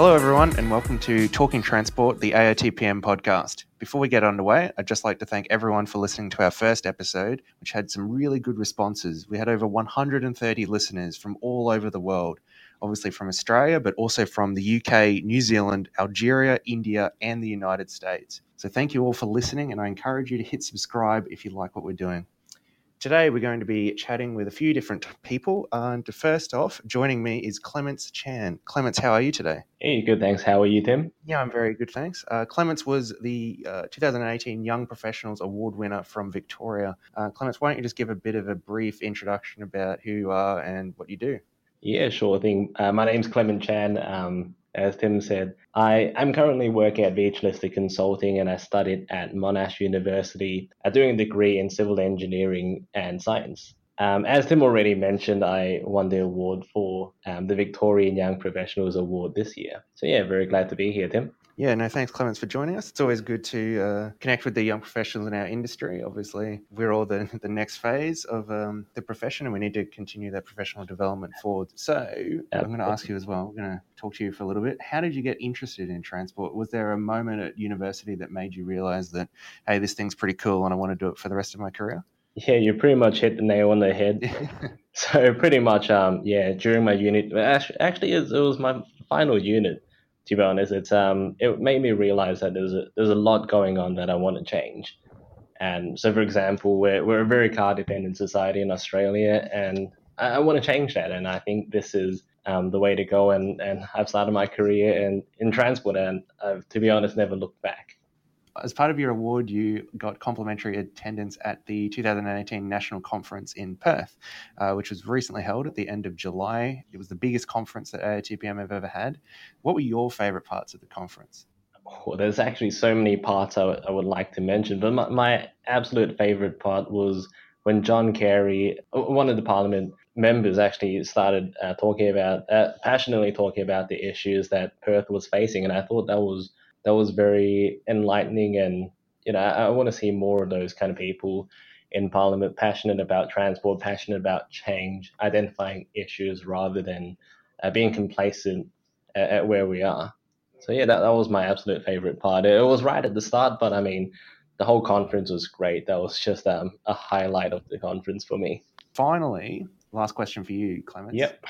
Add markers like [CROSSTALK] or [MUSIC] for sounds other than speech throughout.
Hello, everyone, and welcome to Talking Transport, the AITPM podcast. Before we get underway, I'd just like to thank everyone for listening to our first episode, which had some really good responses. We had over 130 listeners from all over the world, obviously from Australia, but also from the UK, New Zealand, Algeria, India, and the United States. So thank you all for listening, and I encourage you to hit subscribe if you like what we're doing. Today, we're going to be chatting with a few different people. And first off, joining me is Clements Chan. Clements, how are you today? Hey, good, thanks. How are you, Tim? Yeah, I'm very good, thanks. Uh, Clements was the uh, 2018 Young Professionals Award winner from Victoria. Uh, Clements, why don't you just give a bit of a brief introduction about who you are and what you do? Yeah, sure thing. Uh, my name's Clement Chan. Um, as Tim said, I am currently working at Beach Lister Consulting and I studied at Monash University doing a degree in civil engineering and science. Um, as Tim already mentioned, I won the award for um, the Victorian Young Professionals Award this year. So, yeah, very glad to be here, Tim. Yeah, no, thanks, Clements, for joining us. It's always good to uh, connect with the young professionals in our industry. Obviously, we're all the, the next phase of um, the profession, and we need to continue that professional development forward. So, I'm going to ask you as well. We're going to talk to you for a little bit. How did you get interested in transport? Was there a moment at university that made you realize that, hey, this thing's pretty cool and I want to do it for the rest of my career? Yeah, you pretty much hit the nail on the head. [LAUGHS] so, pretty much, um, yeah, during my unit, actually, it was my final unit to be honest, it's um it made me realize that there's a there's a lot going on that I want to change. And so, for example, we're we're a very car dependent society in Australia, and I, I want to change that. And I think this is um, the way to go. And and I've started my career in in transport, and I've, to be honest, never looked back as part of your award, you got complimentary attendance at the 2018 National Conference in Perth, uh, which was recently held at the end of July. It was the biggest conference that AITPM have ever had. What were your favourite parts of the conference? Oh, there's actually so many parts I, w- I would like to mention, but my, my absolute favourite part was when John Carey, one of the Parliament members, actually started uh, talking about, uh, passionately talking about the issues that Perth was facing, and I thought that was that was very enlightening and you know I, I want to see more of those kind of people in parliament passionate about transport passionate about change identifying issues rather than uh, being complacent at, at, where we are. So yeah that, that was my absolute favorite part. It was right at the start but i mean the whole conference was great. That was just um, a highlight of the conference for me. Finally last question for you clements. Yep.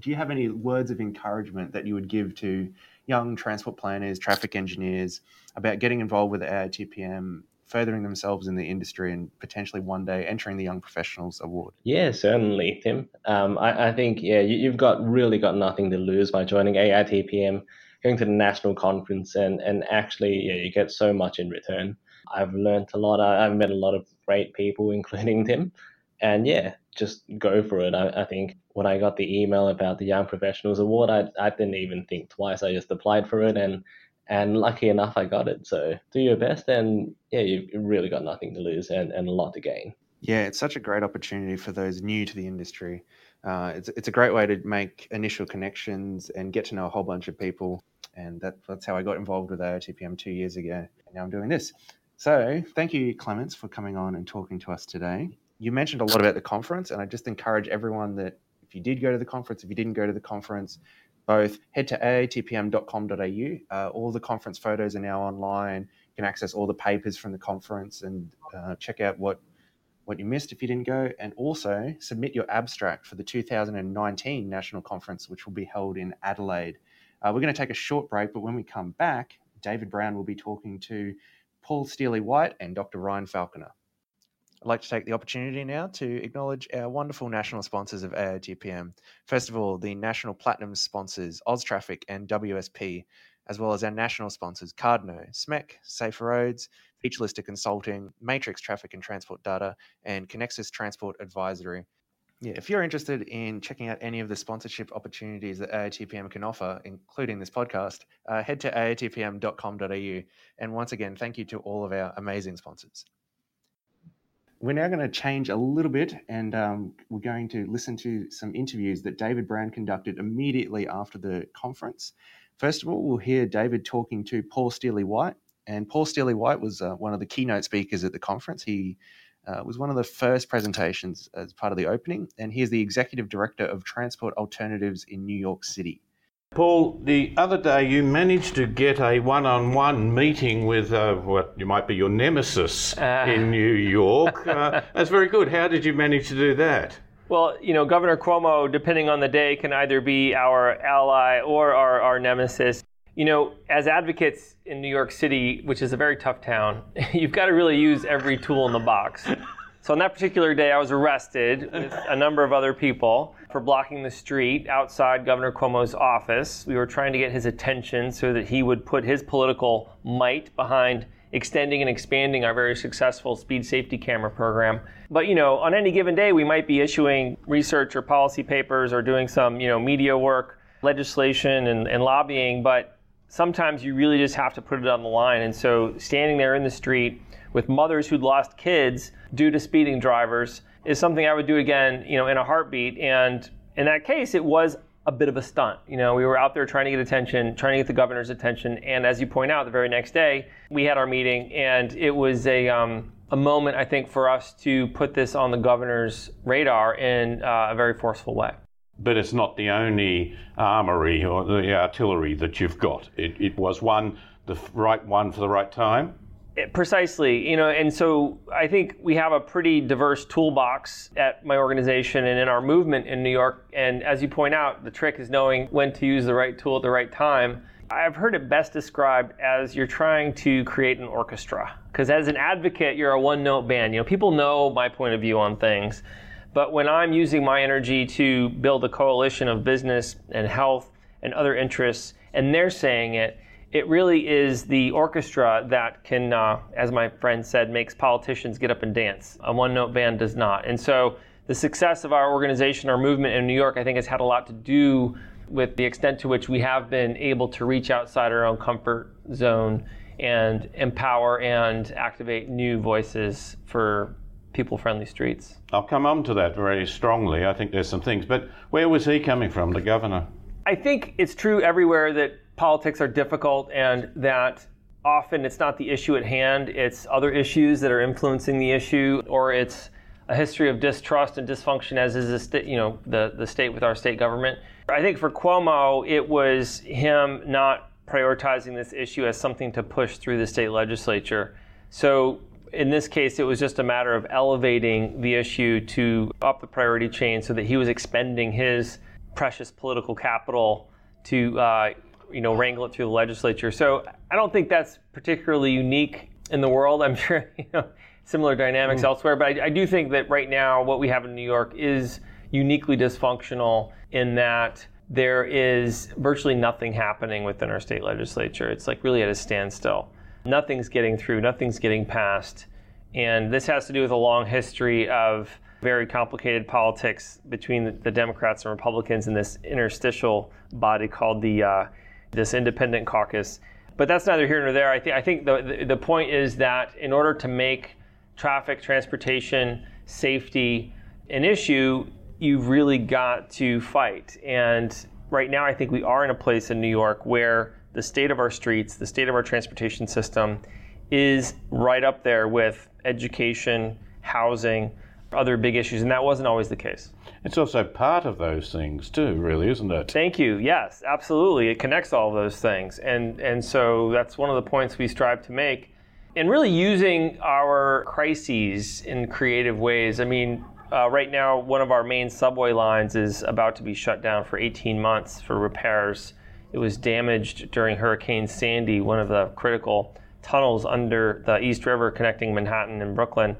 Do you have any words of encouragement that you would give to young transport planners, traffic engineers about getting involved with the AITPM, furthering themselves in the industry, and potentially one day entering the Young Professionals Award? Yeah, certainly, Tim. Um, I, I, think yeah, you, have got really got nothing to lose by joining AITPM, going to the national conference, and and actually yeah, you get so much in return. I've learned a lot. I, I've met a lot of great people, [LAUGHS] including Tim, and yeah, just go for it. I, I, think when I got the email about the Young Professionals Award, I, I didn't even think twice. I just applied for it, and and lucky enough, I got it. So do your best, and yeah, you've really got nothing to lose and, and a lot to gain. Yeah, it's such a great opportunity for those new to the industry. Uh, it's it's a great way to make initial connections and get to know a whole bunch of people. And that, that's how I got involved with AITPM two years ago. And now I'm doing this. So thank you, Clements, for coming on and talking to us today you mentioned a lot about the conference, and I just encourage everyone that if you did go to the conference, if you didn't go to the conference, both head to aitpm.com.au. Uh, all the conference photos are now online. You can access all the papers from the conference and uh, check out what what you missed if you didn't go, and also submit your abstract for the 2019 national conference, which will be held in Adelaide. Uh, we're going to take a short break, but when we come back, David Brown will be talking to Paul Steely White and Dr. Ryan Falconer. Like to take the opportunity now to acknowledge our wonderful national sponsors of AITPM. First of all, the national platinum sponsors, OzTraffic and WSP, as well as our national sponsors, Cardno, SMEC, Safer Roads, Lister Consulting, Matrix Traffic and Transport Data, and Connexus Transport Advisory. Yeah, if you're interested in checking out any of the sponsorship opportunities that AITPM can offer, including this podcast, uh, head to aitpm.com.au. And once again, thank you to all of our amazing sponsors we're now going to change a little bit and um, we're going to listen to some interviews that David Brown conducted immediately after the conference. First of all, we'll hear David talking to Paul Steely White. And Paul Steely White was uh, one of the keynote speakers at the conference. He uh, was one of the first presentations as part of the opening, and he is the executive director of Transport Alternatives in New York City. Paul, the other day you managed to get a one on one meeting with uh, what you might be your nemesis uh. [LAUGHS] in New York. Uh, that's very good. How did you manage to do that? Well, you know, Governor Cuomo, depending on the day, can either be our ally or our, our nemesis. You know, as advocates in New York City, which is a very tough town, [LAUGHS] you've got to really use every tool in the box. So on that particular day, I was arrested with a number of other people for blocking the street outside Governor Cuomo's office. We were trying to get his attention so that he would put his political might behind extending and expanding our very successful speed safety camera program. But you know, on any given day, we might be issuing research or policy papers or doing some you know media work, legislation, and, and lobbying. But sometimes you really just have to put it on the line. And so standing there in the street with mothers who'd lost kids due to speeding drivers is something I would do again, you know, in a heartbeat. And in that case, it was a bit of a stunt. You know, we were out there trying to get attention, trying to get the governor's attention, and as you point out, the very next day we had our meeting, and it was a um, a moment I think for us to put this on the governor's radar in uh, a very forceful way. But it's not the only armory or the artillery that you've got. It, it was one, the right one for the right time. Precisely, you know, and so I think we have a pretty diverse toolbox at my organization and in our movement in New York. And as you point out, the trick is knowing when to use the right tool at the right time. I've heard it best described as you're trying to create an orchestra. Because as an advocate, you're a one note band. You know, people know my point of view on things. But when I'm using my energy to build a coalition of business and health and other interests, and they're saying it, it really is the orchestra that can, uh, as my friend said, makes politicians get up and dance. A one note band does not. And so the success of our organization, our movement in New York, I think has had a lot to do with the extent to which we have been able to reach outside our own comfort zone and empower and activate new voices for people friendly streets. I'll come on to that very strongly. I think there's some things. But where was he coming from, the governor? I think it's true everywhere that politics are difficult and that often it's not the issue at hand, it's other issues that are influencing the issue, or it's a history of distrust and dysfunction, as is the state, you know, the, the state with our state government. I think for Cuomo, it was him not prioritizing this issue as something to push through the state legislature. So in this case, it was just a matter of elevating the issue to up the priority chain so that he was expending his precious political capital to uh, you know, wrangle it through the legislature. So I don't think that's particularly unique in the world. I'm [LAUGHS] sure you know similar dynamics mm. elsewhere, but I, I, do think that right now what we have in New York is uniquely dysfunctional in that there is virtually nothing happening within our state legislature. It's like really at a standstill. Nothing's getting through. Nothing's getting passed, and this has to do with a long history of very complicated politics between the Democrats and Republicans in this interstitial body called the uh, this independent caucus. But that's neither here nor there. I, th- I think the, the, the point is that in order to make traffic, transportation, safety an issue, you've really got to fight. And right now, I think we are in a place in New York where the state of our streets, the state of our transportation system is right up there with education, housing, other big issues, and that wasn't always the case. It's also part of those things too, really, isn't it? Thank you. Yes, absolutely. It connects all those things, and and so that's one of the points we strive to make, and really using our crises in creative ways. I mean, uh, right now, one of our main subway lines is about to be shut down for 18 months for repairs. It was damaged during Hurricane Sandy, one of the critical tunnels under the East River connecting Manhattan and Brooklyn.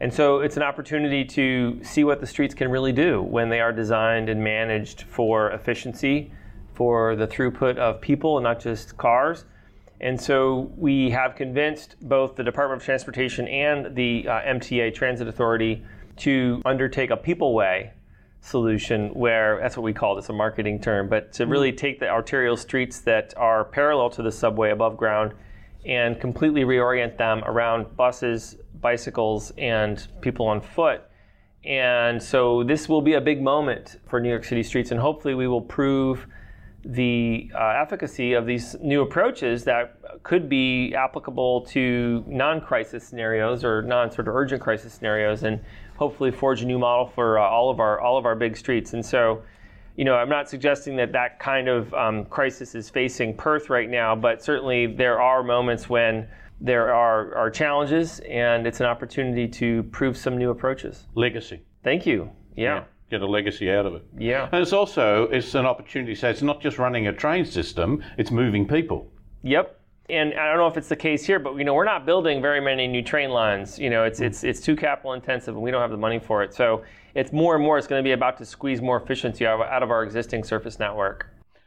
And so it's an opportunity to see what the streets can really do when they are designed and managed for efficiency, for the throughput of people and not just cars. And so we have convinced both the Department of Transportation and the uh, MTA Transit Authority to undertake a people way solution where that's what we call this a marketing term, but to really take the arterial streets that are parallel to the subway above ground and completely reorient them around buses, bicycles and people on foot. And so this will be a big moment for New York City streets, and hopefully we will prove the uh, efficacy of these new approaches that could be applicable to non-crisis scenarios or non-sort of urgent crisis scenarios, and hopefully forge a new model for uh, all of our all of our big streets. And so, you know, I'm not suggesting that that kind of um, crisis is facing Perth right now, but certainly there are moments when there are, are challenges and it's an opportunity to prove some new approaches. Legacy. Thank you. Yeah. yeah. Get a legacy out of it. Yeah. And it's also it's an opportunity. So it's not just running a train system; it's moving people. Yep and I don't know if it's the case here, but you know we're not building very many new train lines. You know, it's hmm. it's it's too capital intensive, and we don't have the money for it. So it's more and more. It's going to be about to squeeze more efficiency out of, out of our existing surface network.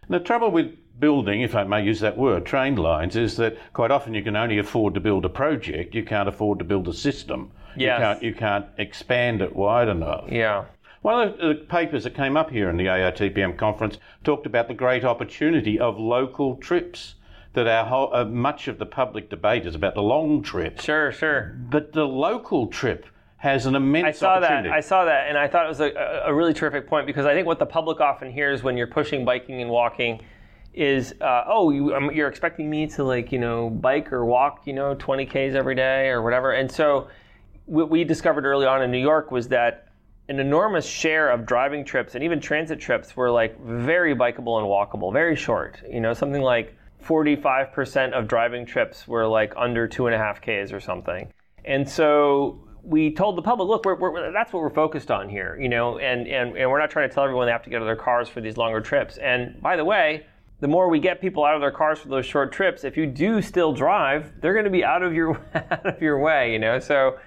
The trouble with building, if I may use that word, train lines, is that quite often you can only afford to build a project. You can't afford to build a system. Yes. You can't you can't expand it wide enough. Yeah. One of the papers that came up here in the AITPM conference talked about the great opportunity of local trips that our whole, uh, much of the public debate is about the long trip. Sure, sure. But the local trip has an immense I saw that. I saw that, and I thought it was a, a, really terrific point because I think what the public often hears when you're pushing biking and walking is, uh, oh, you, um, you're expecting me to like you know bike or walk you know 20 k's every day or whatever. And so what we discovered early on in New York was that an enormous share of driving trips and even transit trips were like very bikeable and walkable, very short. You know, something like 45% of driving trips were like under two and a half Ks or something. And so we told the public, look, we're, we're, that's what we're focused on here, you know, and, and, and we're not trying to tell everyone they have to get out of their cars for these longer trips. And by the way, the more we get people out of their cars for those short trips, if you do still drive, they're going to be out of your [LAUGHS] out of your way, you know. So,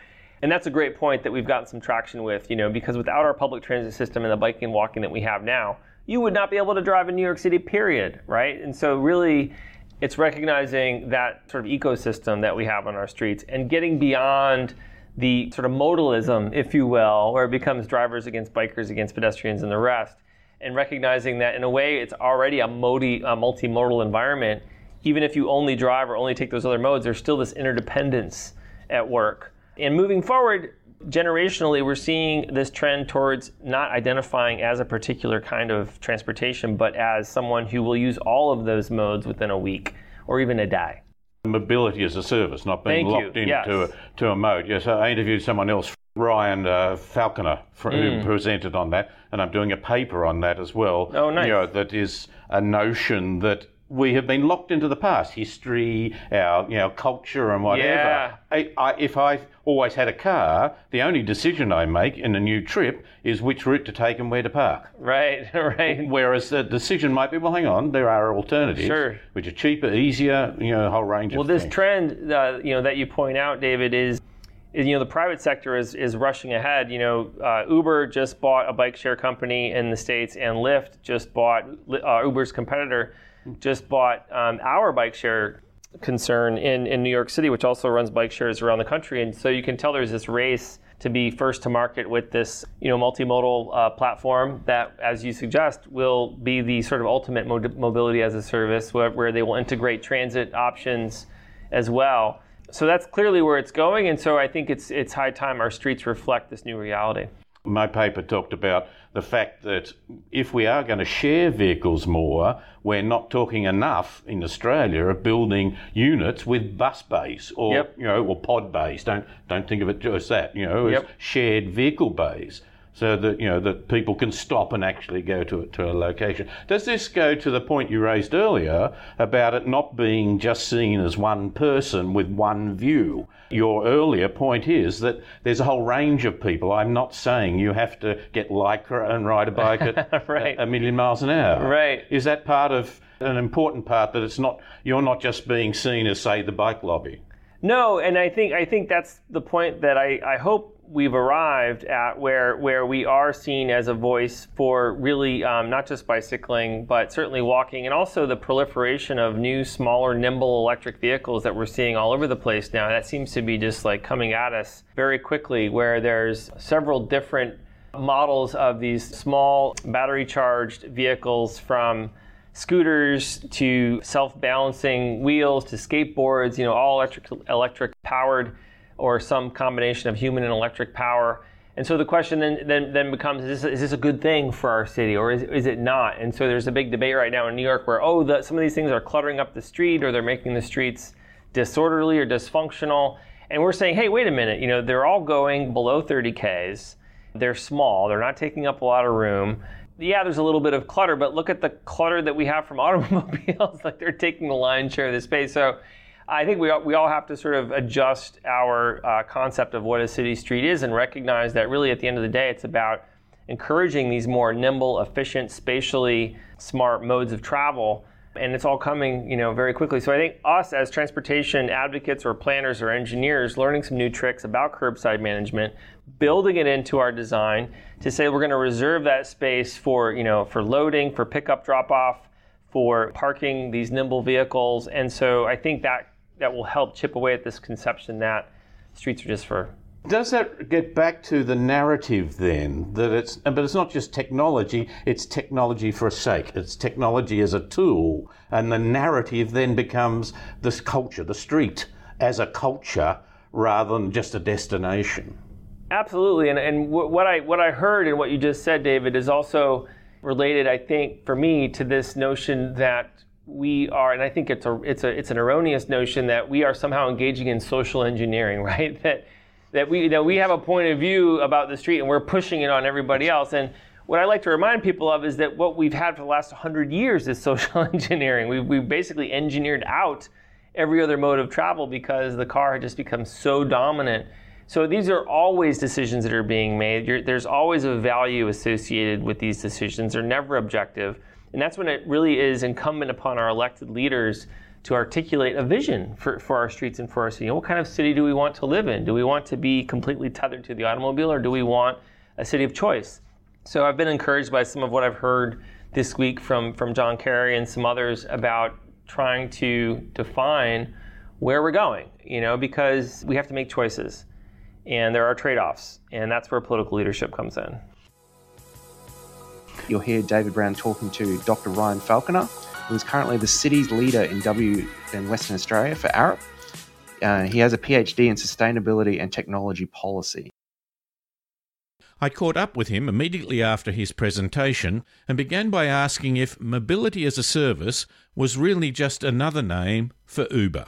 and that's a great point that we've gotten some traction with, you know, because without our public transit system and the biking and walking that we have now, you would not be able to drive in New York City, period, right? And so, really, it's recognizing that sort of ecosystem that we have on our streets and getting beyond the sort of modalism, if you will, where it becomes drivers against bikers against pedestrians and the rest, and recognizing that in a way it's already a, modi, a multimodal environment. Even if you only drive or only take those other modes, there's still this interdependence at work. And moving forward, generationally, we're seeing this trend towards not identifying as a particular kind of transportation, but as someone who will use all of those modes within a week or even a day. Mobility as a service, not being Thank locked you. into yes. a, to a mode. Yes, I interviewed someone else, Ryan uh, Falconer, for, mm. who presented on that, and I'm doing a paper on that as well. Oh, nice. You know, that is a notion that we have been locked into the past, history, our you know culture, and whatever. Yeah. I, I, if I always had a car, the only decision I make in a new trip is which route to take and where to park. Right, [LAUGHS] right. Whereas the decision might be, well, hang on, there are alternatives, sure. which are cheaper, easier, you know, a whole range well, of. Well, this things. trend, uh, you know, that you point out, David, is. You know the private sector is, is rushing ahead. You know uh, Uber just bought a bike share company in the states, and Lyft just bought uh, Uber's competitor just bought um, our bike share concern in, in New York City, which also runs bike shares around the country. And so you can tell there's this race to be first to market with this, you know, multimodal uh, platform that, as you suggest, will be the sort of ultimate mobility as a service, where, where they will integrate transit options as well. So that's clearly where it's going, and so I think it's it's high time our streets reflect this new reality. My paper talked about the fact that if we are going to share vehicles more, we're not talking enough in Australia of building units with bus bays or yep. you know or pod bays. Don't don't think of it just that you know as yep. shared vehicle bays so that you know that people can stop and actually go to to a location. Does this go to the point you raised earlier about it not being just seen as one person with one view? Your earlier point is that there's a whole range of people. I'm not saying you have to get lycra and ride a bike at [LAUGHS] right. a, a million miles an hour. Right. Is that part of an important part that it's not you're not just being seen as say the bike lobby? No, and I think I think that's the point that I, I hope we've arrived at where where we are seen as a voice for really um, not just bicycling but certainly walking and also the proliferation of new smaller nimble electric vehicles that we're seeing all over the place now. That seems to be just like coming at us very quickly where there's several different models of these small battery charged vehicles from scooters to self-balancing wheels to skateboards you know all electric electric powered or some combination of human and electric power. And so the question then, then, then becomes is this, is this a good thing for our city or is, is it not? And so there's a big debate right now in New York where, oh, the, some of these things are cluttering up the street or they're making the streets disorderly or dysfunctional. And we're saying, hey, wait a minute, you know, they're all going below 30 Ks. They're small, they're not taking up a lot of room. yeah, there's a little bit of clutter, but look at the clutter that we have from [LAUGHS] automobiles. like they're taking the lion's share of the space. So I think we all, we all have to sort of adjust our uh, concept of what a city street is and recognize that really at the end of the day, it's about encouraging these more nimble, efficient, spatially smart modes of travel. And it's all coming, you know, very quickly. So I think us as transportation advocates or planners or engineers, learning some new tricks about curbside management, building it into our design to say we're going to reserve that space for, you know, for loading, for pickup, drop off, for parking these nimble vehicles. And so I think that that will help chip away at this conception that streets are just for does that get back to the narrative then that it's but it's not just technology it's technology for a sake. It's technology as a tool and the narrative then becomes this culture the street as a culture rather than just a destination. Absolutely and, and what i what i heard and what you just said david is also related i think for me to this notion that we are, and I think it's a it's a it's an erroneous notion that we are somehow engaging in social engineering, [LAUGHS] right? That that we that we have a point of view about the street and we're pushing it on everybody else. And what I like to remind people of is that what we've had for the last 100 years is [LAUGHS] social engineering. We've, we've basically engineered out every other mode of travel because the car had just become so dominant. So these are always decisions that are being made. You're, there's always a value associated with these decisions. They're never objective. And that's when it really is incumbent upon our elected leaders to articulate a vision for, for our streets and for our city. What kind of city do we want to live in? Do we want to be completely tethered to the automobile or do we want a city of choice? So I've been encouraged by some of what I've heard this week from, from John Carey and some others about trying to define where we're going, you know, because we have to make choices and there are trade offs, and that's where political leadership comes in. You'll hear David Brown talking to Dr. Ryan Falconer, who is currently the city's leader in W in Western Australia for Arup. Uh, he has a PhD in sustainability and technology policy. I caught up with him immediately after his presentation and began by asking if mobility as a service was really just another name for Uber.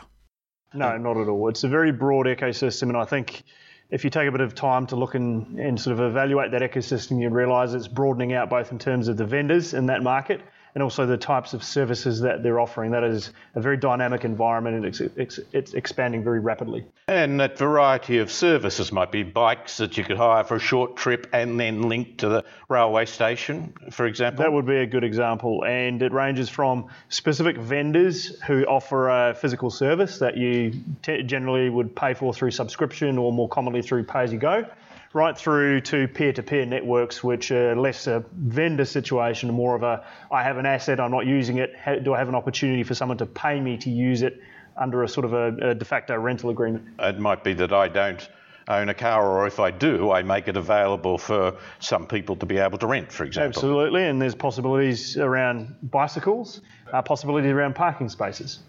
No, not at all. It's a very broad ecosystem, and I think if you take a bit of time to look and, and sort of evaluate that ecosystem, you realise it's broadening out both in terms of the vendors in that market and also the types of services that they're offering. That is a very dynamic environment and it's, it's, it's, expanding very rapidly. And that variety of services might be bikes that you could hire for a short trip and then link to the railway station, for example. That would be a good example. And it ranges from specific vendors who offer a physical service that you t- generally would pay for through subscription or more commonly through pay as you go right through to peer-to-peer networks, which are less a vendor situation, more of a I have an asset, I'm not using it. Do I have an opportunity for someone to pay me to use it under a sort of a, a de facto rental agreement? It might be that I don't own a car, or if I do, I make it available for some people to be able to rent, for example. Absolutely, and there's possibilities around bicycles, uh, possibilities around parking spaces.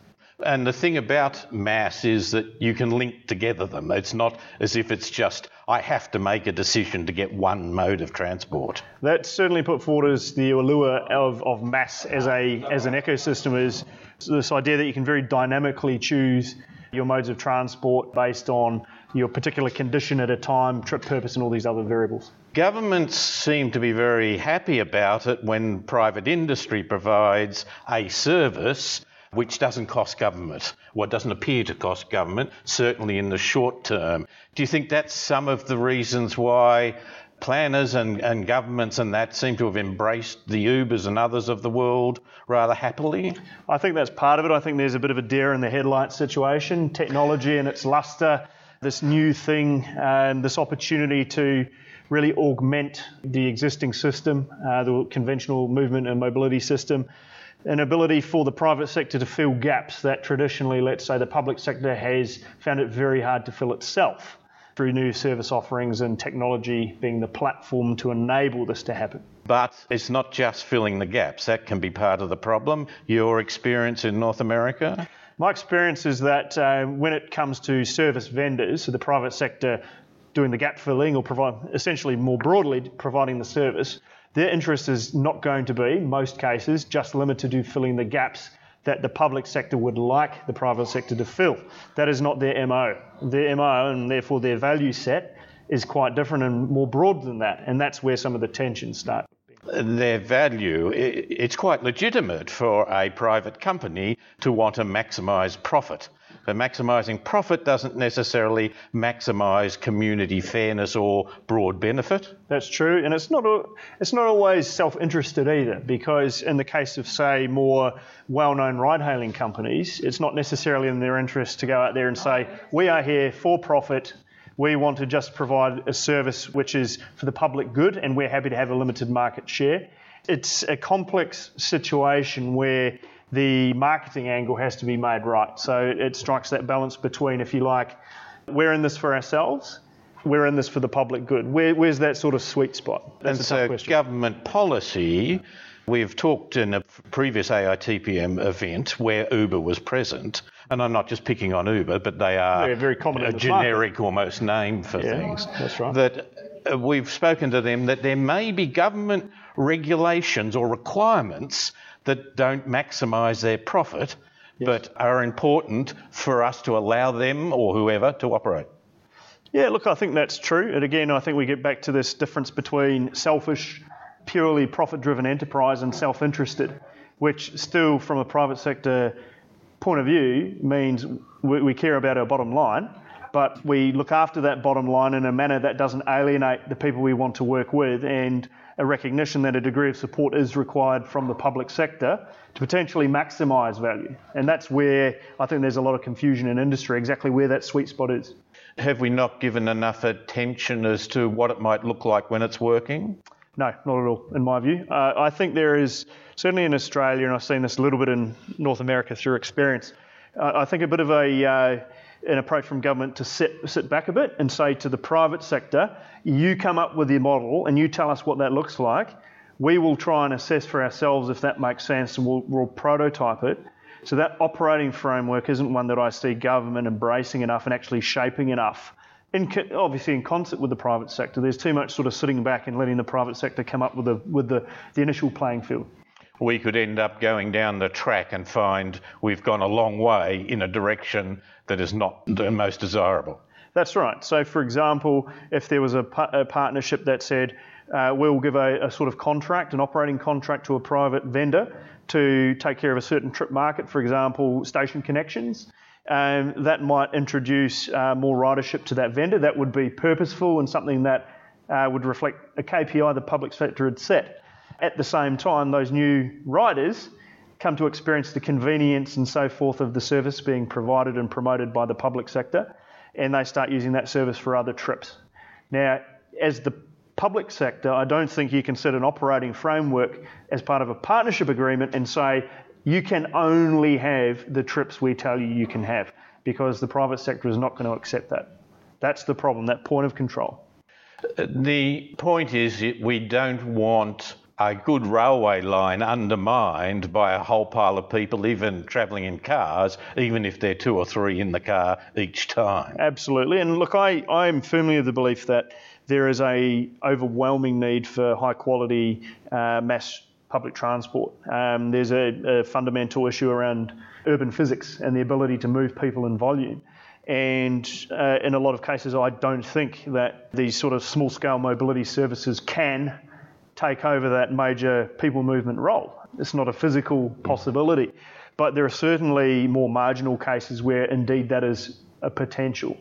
And the thing about MaaS is that you can link together them. It's not as if it's just, I have to make a decision to get one mode of transport. That's certainly put forward as the allure of, of MaaS as, a, as an ecosystem is this idea that you can very dynamically choose your modes of transport based on your particular condition at a time, trip purpose, and all these other variables. Governments seem to be very happy about it when private industry provides a service which doesn't cost government, what doesn't appear to cost government, certainly in the short term. Do you think that's some of the reasons why planners and, and governments and that seem to have embraced the Ubers and others of the world rather happily? I think that's part of it. I think there's a bit of a deer in the headlights situation. Technology and its luster, this new thing, and this opportunity to really augment the existing system, uh, the conventional movement and mobility system an ability for the private sector to fill gaps that traditionally, let's say, the public sector has found it very hard to fill itself through new service offerings and technology being the platform to enable this to happen. But it's not just filling the gaps, that can be part of the problem. Your experience in North America? My experience is that uh, when it comes to service vendors, so the private sector doing the gap filling or provide, essentially more broadly providing the service, their interest is not going to be, most cases, just limited to filling the gaps that the public sector would like the private sector to fill. That is not their MO. Their MO and therefore their value set is quite different and more broad than that, and that's where some of the tensions start. their value, it's quite legitimate for a private company to want to maximise profit. But maximising profit doesn't necessarily maximise community fairness or broad benefit. That's true, and it's not a, it's not always self-interested either. Because in the case of say more well-known ride-hailing companies, it's not necessarily in their interest to go out there and say we are here for profit. We want to just provide a service which is for the public good, and we're happy to have a limited market share. It's a complex situation where the marketing angle has to be made right. So it strikes that balance between, if you like, we're in this for ourselves, we're in this for the public good. Where, where's that sort of sweet spot? That's and so government policy. We've talked in a previous AITPM event where Uber was present, and I'm not just picking on Uber, but they are very common a generic market. almost name for yeah, things. That's right. That uh, we've spoken to them that there may be government regulations or requirements that don't maximise their profit, yes. but are important for us to allow them or whoever to operate. Yeah, look, I think that's true. And again, I think we get back to this difference between selfish, purely profit driven enterprise and self interested, which still, from a private sector point of view, means we, we care about our bottom line but we look after that bottom line in a manner that doesn't alienate the people we want to work with and a recognition that a degree of support is required from the public sector to potentially maximise value. And that's where I think there's a lot of confusion in industry, exactly where that sweet spot is. Have we not given enough attention as to what it might look like when it's working? No, not at all, in my view. Uh, I think there is, certainly in Australia, and I've seen this a little bit in North America through experience, uh, I think a bit of a uh, an approach from government to sit, sit back a bit and say to the private sector, you come up with your model and you tell us what that looks like. We will try and assess for ourselves if that makes sense and we'll, we'll prototype it. So that operating framework isn't one that I see government embracing enough and actually shaping enough. In, obviously, in concert with the private sector, there's too much sort of sitting back and letting the private sector come up with the with the, the initial playing field we could end up going down the track and find we've gone a long way in a direction that is not the most desirable. That's right. So, for example, if there was a, a partnership that said, uh, we'll give a, a, sort of contract, an operating contract to a private vendor to take care of a certain trip market, for example, station connections. Um, that might introduce uh, more ridership to that vendor. That would be purposeful and something that uh, would reflect a KPI the public sector had set. At the same time, those new riders come to experience the convenience and so forth of the service being provided and promoted by the public sector, and they start using that service for other trips. Now, as the public sector, I don't think you can set an operating framework as part of a partnership agreement and say you can only have the trips we tell you you can have, because the private sector is not going to accept that. That's the problem, that point of control. The point is we don't want a good railway line undermined by a whole pile of people, even travelling in cars, even if they're two or three in the car each time. Absolutely. And look, I, I'm firmly of the belief that there is a overwhelming need for high quality uh, mass public transport. Um, there's a, a fundamental issue around urban physics and the ability to move people in volume. And uh, in a lot of cases, I don't think that these sort of small scale mobility services can take over that major people movement role. It's not a physical possibility, but there are certainly more marginal cases where indeed that is a potential.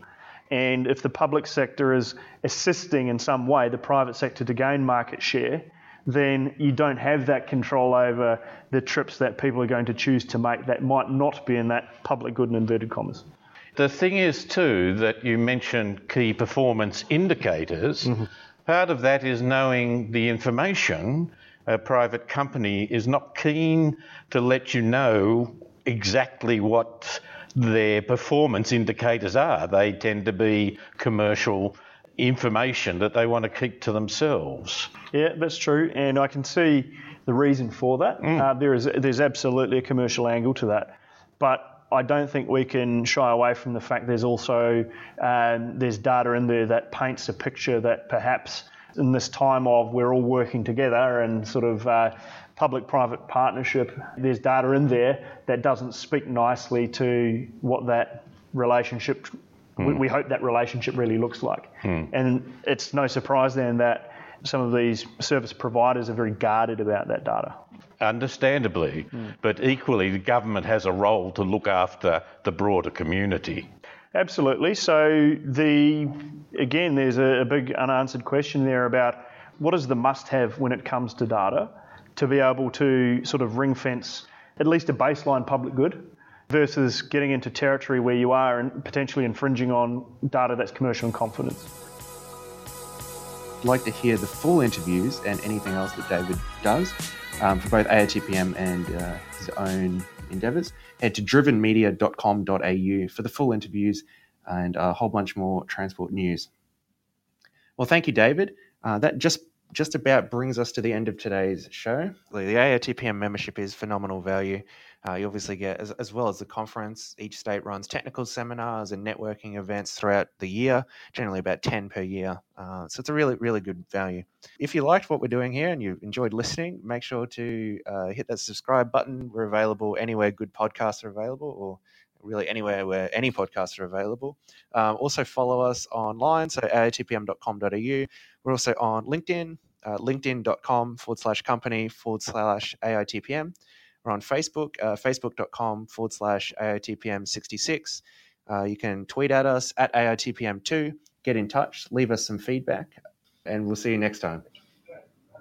And if the public sector is assisting in some way the private sector to gain market share, then you don't have that control over the trips that people are going to choose to make that might not be in that public good in inverted commas. The thing is, too, that you mentioned key performance indicators. Mm-hmm. Part of that is knowing the information. A private company is not keen to let you know exactly what their performance indicators are. They tend to be commercial information that they want to keep to themselves. Yeah, that's true, and I can see the reason for that. Mm. Uh, there is there's absolutely a commercial angle to that, but I don't think we can shy away from the fact there's also um, there's data in there that paints a picture that perhaps in this time of we're all working together and sort of uh, public-private partnership, there's data in there that doesn't speak nicely to what that relationship. Mm. We, we, hope that relationship really looks like, mm. and it's no surprise then that some of these service providers are very guarded about that data. Understandably, mm. but equally, the government has a role to look after the broader community. Absolutely. So the again, there's a, a big unanswered question there about what is the must-have when it comes to data to be able to sort of ring fence at least a baseline public good versus getting into territory where you are and potentially infringing on data that's commercial in confidence. Like to hear the full interviews and anything else that David does um, for both AITPM and uh, his own endeavours. Head to drivenmedia.com.au for the full interviews and a whole bunch more transport news. Well, thank you, David. Uh, that just just about brings us to the end of today's show. The AITPM membership is phenomenal value. Uh, you obviously get, as, as, well as the conference, each state runs technical seminars and networking events throughout the year, generally about 10 per year. Uh, so it's a really, really good value. If you liked what we're doing here and you enjoyed listening, make sure to uh, hit that subscribe button. We're available anywhere good podcasts are available or really anywhere where any podcasts are available. Um, also follow us online, so aitpm.com.au. We're also on LinkedIn, uh, linkedin.com forward slash company forward slash AITPM. We're on Facebook, uh, facebook.com forward slash AITPM66. Uh, you can tweet at us at AITPM2, get in touch, leave us some feedback, and we'll see you next time.